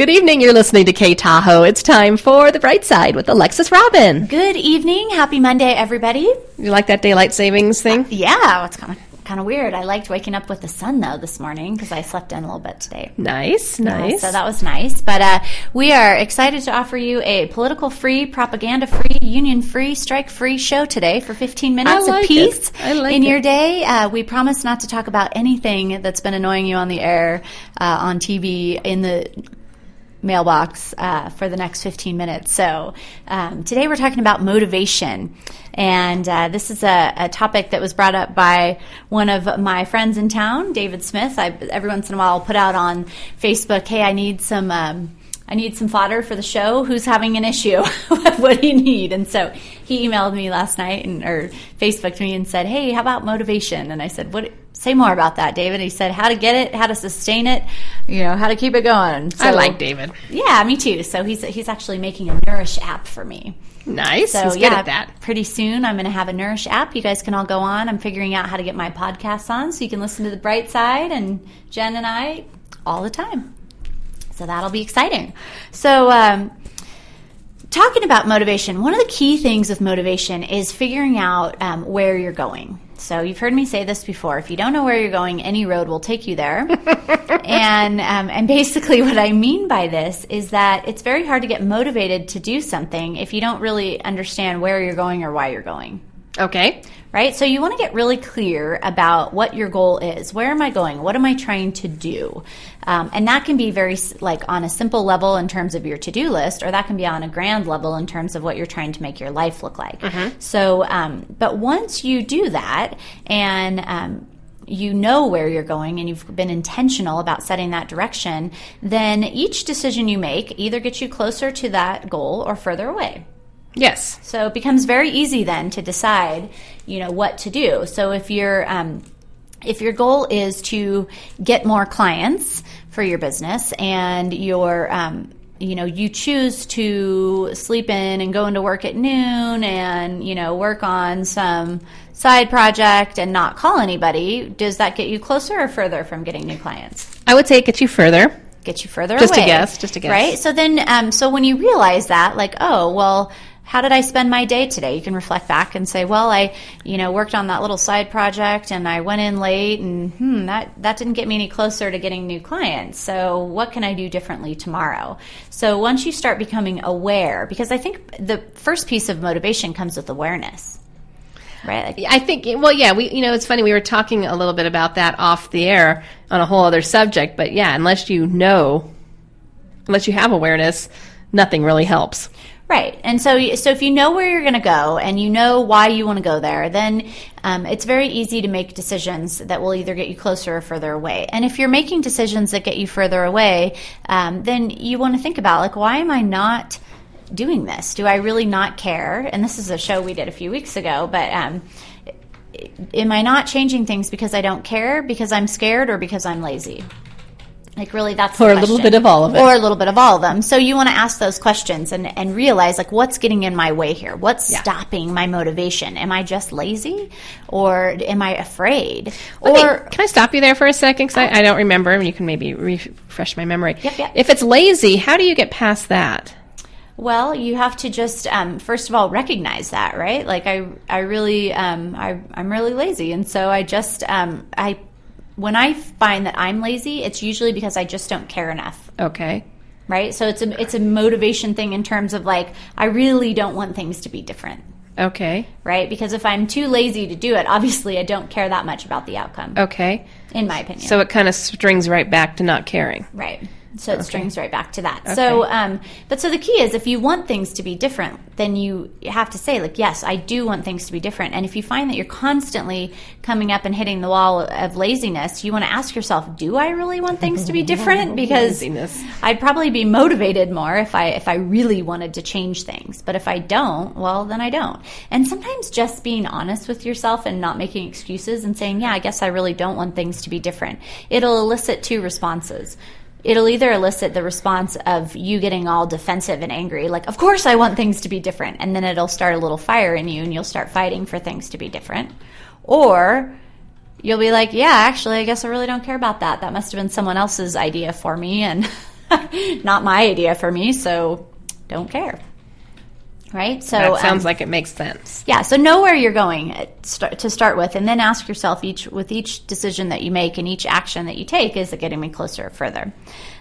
Good evening. You're listening to K Tahoe. It's time for The Bright Side with Alexis Robin. Good evening. Happy Monday, everybody. You like that daylight savings thing? Yeah, it's kind of kind of weird. I liked waking up with the sun though this morning because I slept in a little bit today. Nice, nice. so that was nice. But uh, we are excited to offer you a political free, propaganda free, union free, strike free show today for 15 minutes like of it. I like in it. your day. Uh, we promise not to talk about anything that's been annoying you on the air, uh, on TV, in the mailbox uh, for the next 15 minutes. So um, today we're talking about motivation. And uh, this is a, a, topic that was brought up by one of my friends in town, David Smith. I, every once in a while, I'll put out on Facebook, hey, I need some. Um, I need some fodder for the show. Who's having an issue? what do you need? And so he emailed me last night and or Facebooked me and said, "Hey, how about motivation?" And I said, "What? Say more about that, David." He said, "How to get it, how to sustain it, you know, how to keep it going." I like David. Yeah, me too. So he's he's actually making a Nourish app for me. Nice. So He's good yeah, at that. pretty soon I'm going to have a Nourish app. You guys can all go on. I'm figuring out how to get my podcasts on so you can listen to the bright side and Jen and I all the time. So that'll be exciting. So, um, talking about motivation, one of the key things with motivation is figuring out um, where you're going. So you've heard me say this before. If you don't know where you're going, any road will take you there. and um, and basically, what I mean by this is that it's very hard to get motivated to do something if you don't really understand where you're going or why you're going Okay. right? So you want to get really clear about what your goal is. Where am I going? What am I trying to do? Um, and that can be very like on a simple level in terms of your to-do list, or that can be on a grand level in terms of what you're trying to make your life look like. So, um, but once you do that and um, you know where you're going and you've been intentional about setting that direction, then each decision you make either gets you closer to that goal or further away. Yes. So it becomes very easy then to decide, you know, what to do. So if your um, if your goal is to get more clients for your business and your um, you know you choose to sleep in and go into work at noon and you know work on some side project and not call anybody does that get you closer or further from getting new clients I would say it gets you further. get you further Just a guess, just a guess. Right? So then, um, so when you realize that, like, oh, well, how did I spend my day today? You can reflect back and say, well, I, you know, worked on that little side project and I went in late and, hmm, that, that didn't get me any closer to getting new clients. So what can I do differently tomorrow? So once you start becoming aware, because I think the first piece of motivation comes with awareness. Right? I think, well, yeah, we, you know, it's funny. We were talking a little bit about that off the air on a whole other subject, but yeah, unless you know, unless you have awareness, nothing really helps. Right. And so, so if you know where you're going to go and you know why you want to go there, then um, it's very easy to make decisions that will either get you closer or further away. And if you're making decisions that get you further away, um, then you want to think about like, why am I not doing this? Do I really not care? And this is a show we did a few weeks ago, but um, am I not changing things because I don't care, because I'm scared, or because I'm lazy? Like really, that's the Or a little bit of all of it. or a little bit of all of them. So you want to ask those questions and, and realize like what's getting in my way here? What's Yeah. stopping my motivation? Am I just lazy, or am I afraid? Let me- or can I stop you there for a second? Because I, I don't remember, and you can maybe refresh my memory. Yep, yep. If it's lazy, how do you get past that? Well, you have to just um, first of all recognize that, right? Like I, I really, um, I, I'm really lazy, and so I just, um, I, when I find that I'm lazy, it's usually because I just don't care enough, Okay. right? So it's a, it's a motivation thing in terms of like I really don't want things to be different, Okay. right? Because if I'm too lazy to do it, obviously I don't care that much about the outcome, Okay. in my opinion. So it kind of strings right back to not caring. Right. So it strings right back to that. So, um, but so the key is if you want things to be different, then you have to say, like, yes, I do want things to be different. And if you find that you're constantly coming up and hitting the wall of laziness, you want to ask yourself, do I really want things to be different? Because Laziness. I'd probably be motivated more if I if I really wanted to change things. But if I don't, well, then I don't. And sometimes just being honest with yourself and not making excuses and saying, yeah, I guess I really don't want things to be different. It'll elicit two responses. It'll either elicit the response of you getting all defensive and angry, like, of course I want things to be different. And then it'll start a little fire in you and you'll start fighting for things to be different. Or you'll be like, yeah, actually, I guess I really don't care about that. That must have been someone else's idea for me. And not my idea for me, so don't care. Right? So that sounds um, like it makes sense. yeah, so know where you're going start, to start with, and then ask yourself each with each decision that you make and each action that you take, is it getting me closer or further?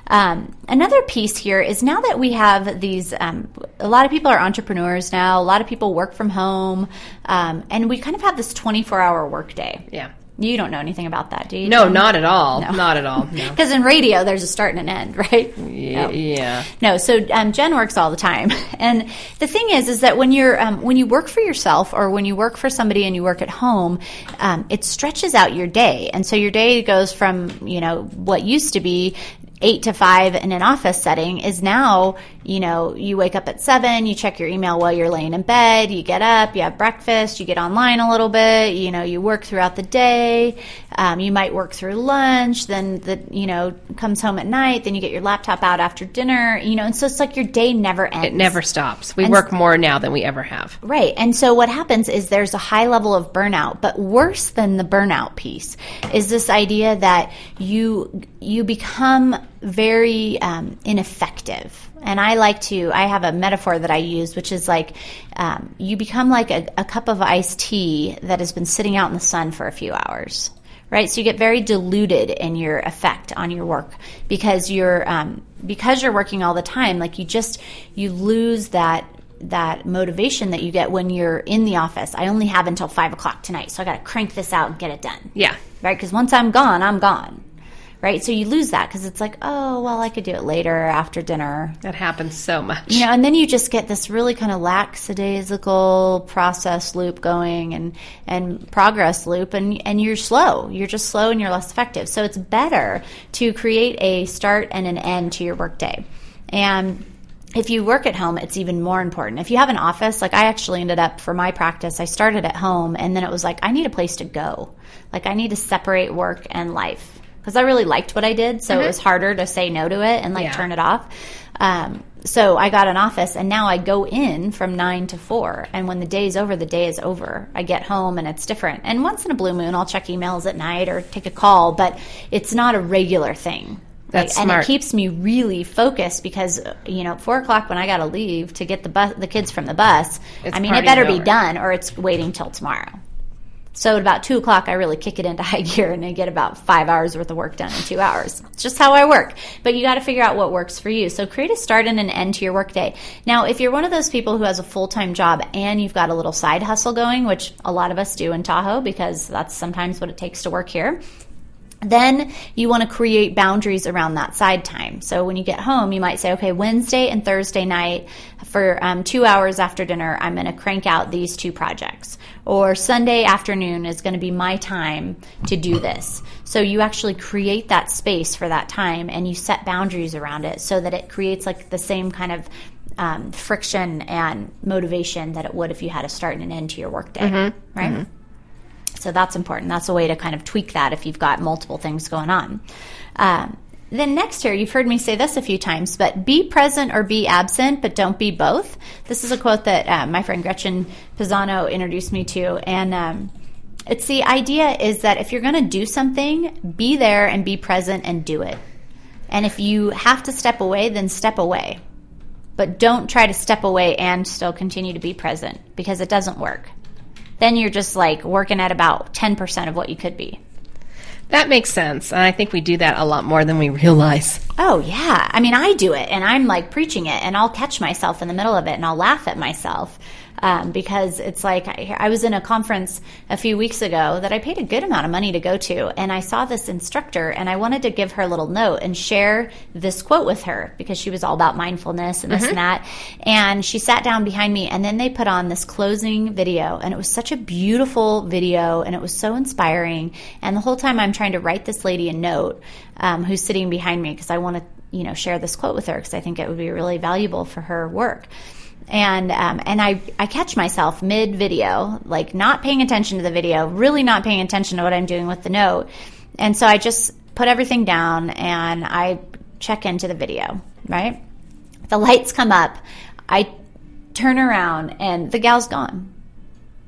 Um, another piece here is now that we have these, um, a lot of people are entrepreneurs now. A lot of people work from home, um, and we kind of have this 24 hour workday. Yeah. You don't know anything about that, do you? No, not at all. No. Not at all. No. Because in radio, there's a start and an end, right? Yeah. No. yeah. No, so um, Jen works all the time, and the thing is, is that when you're um, when you work for yourself or when you work for somebody and you work at home, um, it stretches out your day, and so your day goes from you know what used to be eight to five in an office setting is now you know you wake up at seven you check your email while you're laying in bed you get up you have breakfast you get online a little bit you know you work throughout the day um, you might work through lunch then the you know comes home at night then you get your laptop out after dinner you know and so it's like your day never ends It never stops. We And- work more now than we ever have. Right. And so what happens is there's a high level of burnout, but worse than the burnout piece is this idea that you you become very um, ineffective. And I like to I have a metaphor that I use, which is like um, you become like a, a cup of iced tea that has been sitting out in the sun for a few hours. Right, so you get very diluted in your effect on your work because you're um, because you're working all the time. Like you just you lose that that motivation that you get when you're in the office. I only have until five o'clock tonight, so I got to crank this out and get it done. Yeah. Right? Because once I'm gone, I'm gone. Right? So you lose that because it's like, oh, well, I could do it later after dinner. That happens so much. You know, and then you just get this really kind of lackadaisical process loop going and, and progress loop, and, and you're slow. You're just slow and you're less effective. So it's better to create a start and an end to your workday. And if you work at home, it's even more important. If you have an office, like I actually ended up for my practice, I started at home and then it was like, I need a place to go. Like I need to separate work and life because I really liked what I did. So it was harder to say no to it and like Yeah. turn it off. Um, so I got an office and now I go in from nine to four. And when the day's over, the day is over. I get home and it's different. And once in a blue moon, I'll check emails at night or take a call, but it's not a regular thing. That's and smart. it keeps me really focused because you know four o'clock when I got to leave to get the bus, the kids from the bus. It's I mean, it better be done or it's waiting till tomorrow. So at about two o'clock, I really kick it into high gear and I get about five hours worth of work done in two hours. It's just how I work. But you got to figure out what works for you. So create a start and an end to your workday. Now, if you're one of those people who has a full time job and you've got a little side hustle going, which a lot of us do in Tahoe because that's sometimes what it takes to work here, then you want to create boundaries around that side time. So when you get home, you might say, okay, Wednesday and Thursday night for um, two hours after dinner, I'm going to crank out these two projects. Or Sunday afternoon is going to be my time to do this. So you actually create that space for that time and you set boundaries around it so that it creates like the same kind of um, friction and motivation that it would if you had a start and an end to your workday, right? So that's important. That's a way to kind of tweak that if you've got multiple things going on. Um, then next here, you've heard me say this a few times, but be present or be absent, but don't be both. This is a quote that uh, my friend Gretchen Pisano introduced me to, and um, it's the idea is that if you're going to do something, be there and be present and do it. And if you have to step away, then step away. But don't try to step away and still continue to be present because it doesn't work. Then you're just like working at about 10% of what you could be. That makes sense. And I think we do that a lot more than we realize. Oh, yeah. I mean, I do it and I'm like preaching it and I'll catch myself in the middle of it and I'll laugh at myself. Um, because it's like I, I was in a conference a few weeks ago that I paid a good amount of money to go to, and I saw this instructor, and I wanted to give her a little note and share this quote with her because she was all about mindfulness and this and that. And she sat down behind me, and then they put on this closing video, and it was such a beautiful video, and it was so inspiring. And the whole time I'm trying to write this lady a note um, who's sitting behind me because I want to, you know, share this quote with her because I think it would be really valuable for her work and um, and I I catch myself mid video, like not paying attention to the video, really not paying attention to what I'm doing with the note, and so I just put everything down and I check into the video. Right, the lights come up, I turn around and the gal's gone.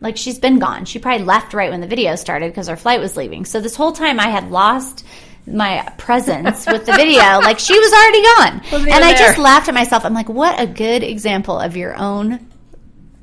Like she's been gone. She probably left right when the video started because her flight was leaving. So this whole time I had lost my presence with the video. Like she was already gone. Wasn't And I just laughed at myself. I'm like, what a good example of your own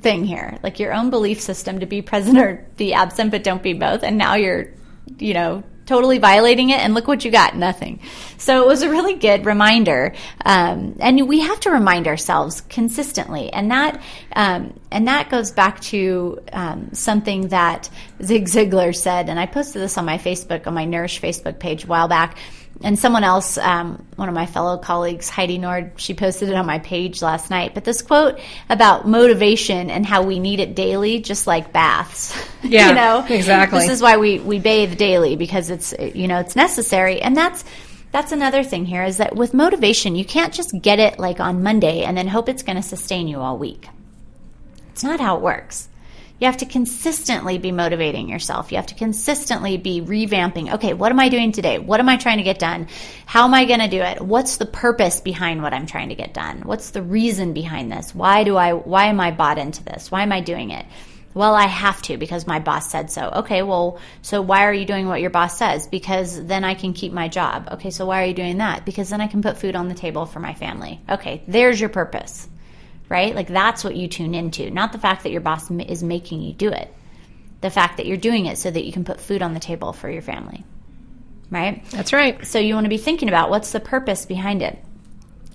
thing here. Like your own belief system to be present or be absent, but don't be both. And now you're, you know, totally violating it. And look what you got nothing. So it was a really good reminder. Um, and we have to remind ourselves consistently. And that, um, and that goes back to um, something that Zig Ziglar said. And I posted this on my Facebook, on my Nourish Facebook page a while back and someone else, um, one of my fellow colleagues, Heidi Nord, she posted it on my page last night. But this quote about motivation and how we need it daily, just like baths. Yeah, you know, exactly. This is why we we bathe daily because it's you know it's necessary, and that's. That's another thing here is that with motivation, you can't just get it like on Monday and then hope it's going to sustain you all week. It's not how it works. You have to consistently be motivating yourself. You have to consistently be revamping. Okay, what am I doing today? What am I trying to get done? How am I going to do it? What's the purpose behind what I'm trying to get done? What's the reason behind this? Why do I why am I bought into this? Why am I doing it? Well, I have to because my boss said so. Okay, well, so why are you doing what your boss says? Because then I can keep my job. Okay, so why are you doing that? Because then I can put food on the table for my family. Okay, there's your purpose right? Like that's what you tune into, not the fact that your boss is making you do it. The fact that you're doing it so that you can put food on the table for your family, right? That's right. So you want to be thinking about what's the purpose behind it.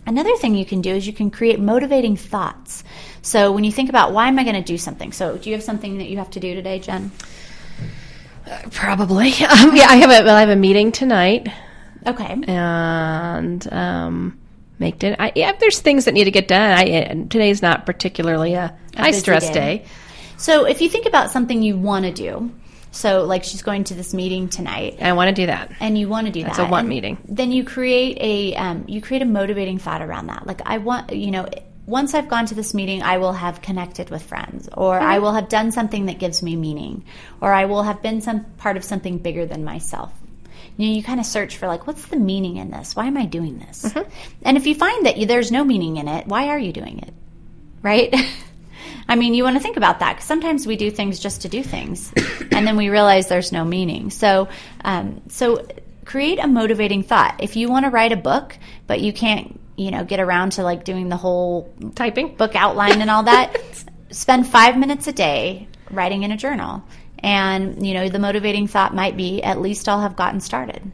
Another thing you can do is you can create motivating thoughts. So when you think about why am I going to do something? So do you have something that you have to do today, Jen? Probably. Um, yeah, I have a well, I have a meeting tonight, Okay. and um, make dinner. I, yeah, there's things that need to get done. I and today's not particularly a, high stress day. day. So if you think about something you want to do, so like she's going to this meeting tonight, I want to do that. and you want to do That's that a want and meeting. then you create a um, you create a motivating thought around that like i want you know once i've gone to this meeting i will have connected with friends or i will have done something that gives me meaning or i will have been some part of something bigger than myself you know you kind of search for like what's the meaning in this why am i doing this Mm-hmm. and if you find that you, there's no meaning in it why are you doing it right I mean, you want to think about that because sometimes we do things just to do things, and then we realize there's no meaning. So, um, so create a motivating thought. If you want to write a book, but you can't, you know, get around to like doing the whole Typing. book outline and all that, spend five minutes a day writing in a journal. And, you know, the motivating thought might be at least I'll have gotten started.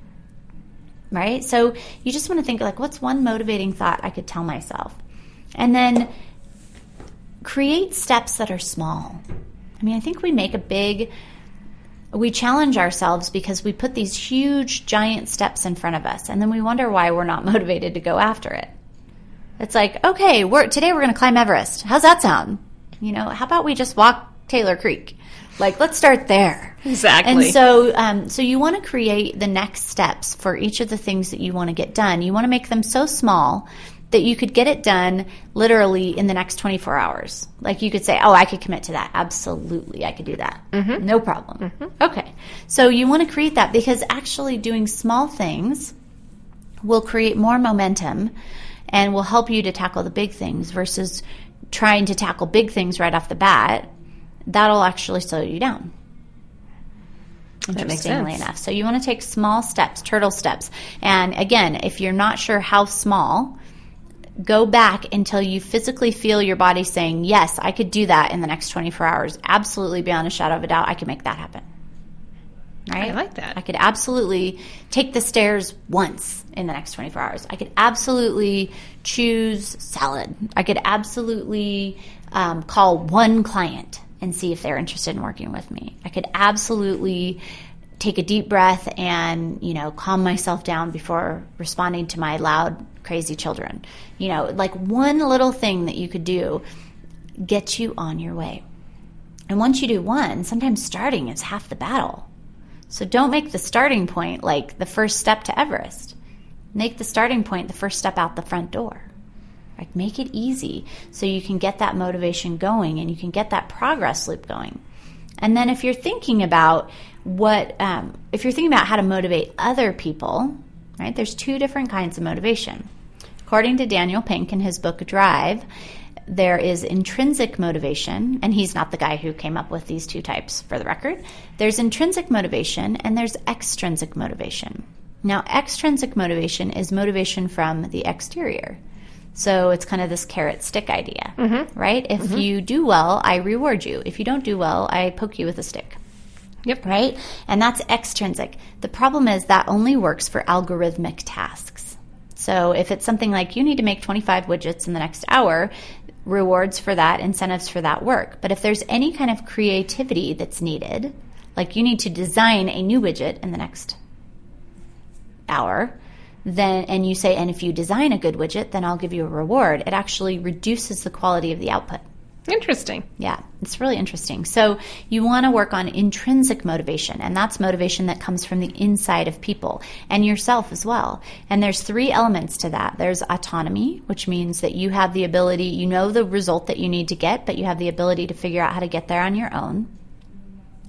Right? So you just want to think like, what's one motivating thought I could tell myself? And then create steps that are small. I mean, I think we make a big, we challenge ourselves because we put these huge, giant steps in front of us, and then we wonder why we're not motivated to go after it. It's like, okay, we're, today we're going to climb Everest. How's that sound? You know, how about we just walk Taylor Creek? Like, let's start there. Exactly. And so, um, so you want to create the next steps for each of the things that you want to get done. You want to make them so small that you could get it done literally in the next 24 hours. Like you could say, "Oh, I could commit to that. Absolutely, I could do that. No problem." Okay. So you want to create that because actually doing small things will create more momentum and will help you to tackle the big things versus trying to tackle big things right off the bat. That'll actually slow you down. Interestingly enough. So you want to take small steps, turtle steps. And again, if you're not sure how small, go back until you physically feel your body saying, Yes, I could do that in the next 24 hours. Absolutely, beyond a shadow of a doubt, I can make that happen. Right? I like that. I could absolutely take the stairs once in the next 24 hours. I could absolutely choose salad. I could absolutely um, call one client and see if they're interested in working with me. I could absolutely take a deep breath and, you know, calm myself down before responding to my loud, crazy children. You know, like one little thing that you could do gets you on your way. And once you do one, sometimes starting is half the battle. So don't make the starting point like the first step to Everest. Make the starting point the first step out the front door. Like make it easy so you can get that motivation going and you can get that progress loop going. And then if you're thinking about what, um, if you're thinking about how to motivate other people, right? There's two different kinds of motivation. According to Daniel Pink in his book Drive, there is intrinsic motivation, and he's not the guy who came up with these two types for the record. There's intrinsic motivation and there's extrinsic motivation. Now, extrinsic motivation is motivation from the exterior. So it's kind of this carrot stick idea, mm-hmm. right? If mm-hmm. you do well, I reward you. If you don't do well, I poke you with a stick Yep. right? And that's extrinsic. The problem is that only works for algorithmic tasks. So if it's something like you need to make 25 widgets in the next hour, rewards for that, incentives for that work. But if there's any kind of creativity that's needed, like you need to design a new widget in the next hour, then and you say and if you design a good widget, then I'll give you a reward, it actually reduces the quality of the output. Interesting. Yeah, it's really interesting. So you want to work on intrinsic motivation, and that's motivation that comes from the inside of people and yourself as well. And there's three elements to that. There's autonomy, which means that you have the ability, you know the result that you need to get, but you have the ability to figure out how to get there on your own.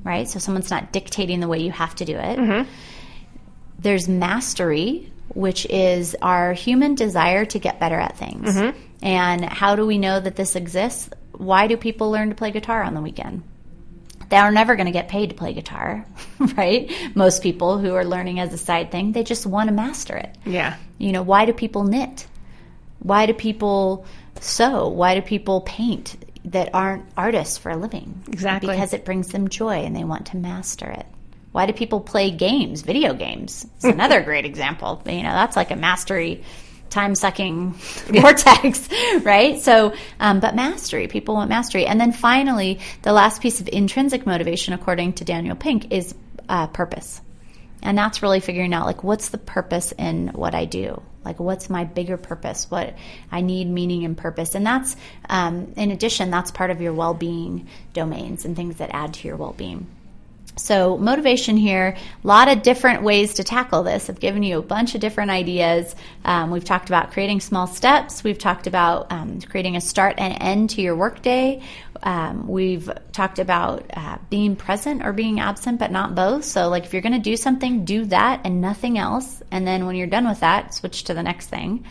Right? So someone's not dictating the way you have to do it. Mm-hmm. There's mastery, which is our human desire to get better at things. Mm-hmm. And how do we know that this exists? Why do people learn to play guitar on the weekend? They are never going to get paid to play guitar, right? Most people who are learning as a side thing, they just want to master it. Yeah. You know, why do people knit? Why do people sew? Why do people paint that aren't artists for a living? Exactly. Because it brings them joy and they want to master it. Why do people play games, video games? It's another great example. You know, that's like a mastery, time sucking vortex, right? So, um, but mastery, people want mastery. And then finally, the last piece of intrinsic motivation, according to Daniel Pink, is uh, purpose. And that's really figuring out like what's the purpose in what I do? Like what's my bigger purpose? What I need meaning and purpose. And that's um, in addition, that's part of your well-being domains and things that add to your well-being. So, motivation here, a lot of different ways to tackle this. I've given you a bunch of different ideas. Um, we've talked about creating small steps. We've talked about um, creating a start and end to your workday. Um, we've talked about uh, being present or being absent, but not both. So, like if you're going to do something, do that and nothing else. And then when you're done with that, switch to the next thing.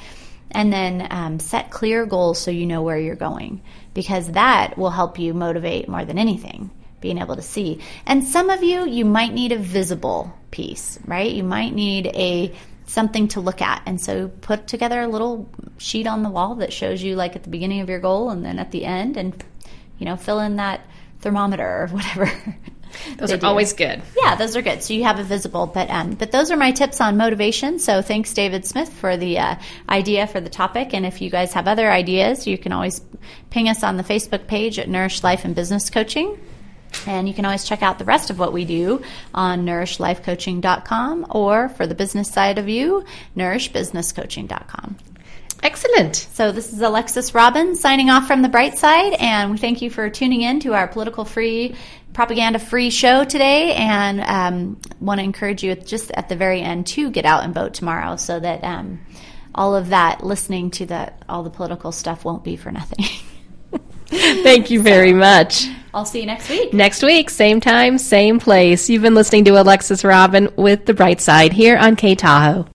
And then um, set clear goals so you know where you're going, because that will help you motivate more than anything being able to see. And some of you, you might need a visible piece, right? You might need a something to look at. And so put together a little sheet on the wall that shows you like at the beginning of your goal and then at the end and you know, fill in that thermometer or whatever. Those are do. always good. Yeah, those are good. So you have a visible, but um, but those are my tips on motivation. So thanks, David Smith, for the uh, idea for the topic. And if you guys have other ideas, you can always ping us on the Facebook page at Nourish Life and Business Coaching. And you can always check out the rest of what we do on nourishlifecoaching.com or for the business side of you, nourishbusinesscoaching.com. Excellent. So this is Alexis Robbins signing off from the bright side, and we thank you for tuning in to our political free, propaganda free show today. And um, want to encourage you just at the very end to get out and vote tomorrow, so that um, all of that listening to the all the political stuff won't be for nothing. Thank you very much. I'll see you next week. Next week, same time, same place. You've been listening to Alexis Robin with The Bright Side here on K Tahoe.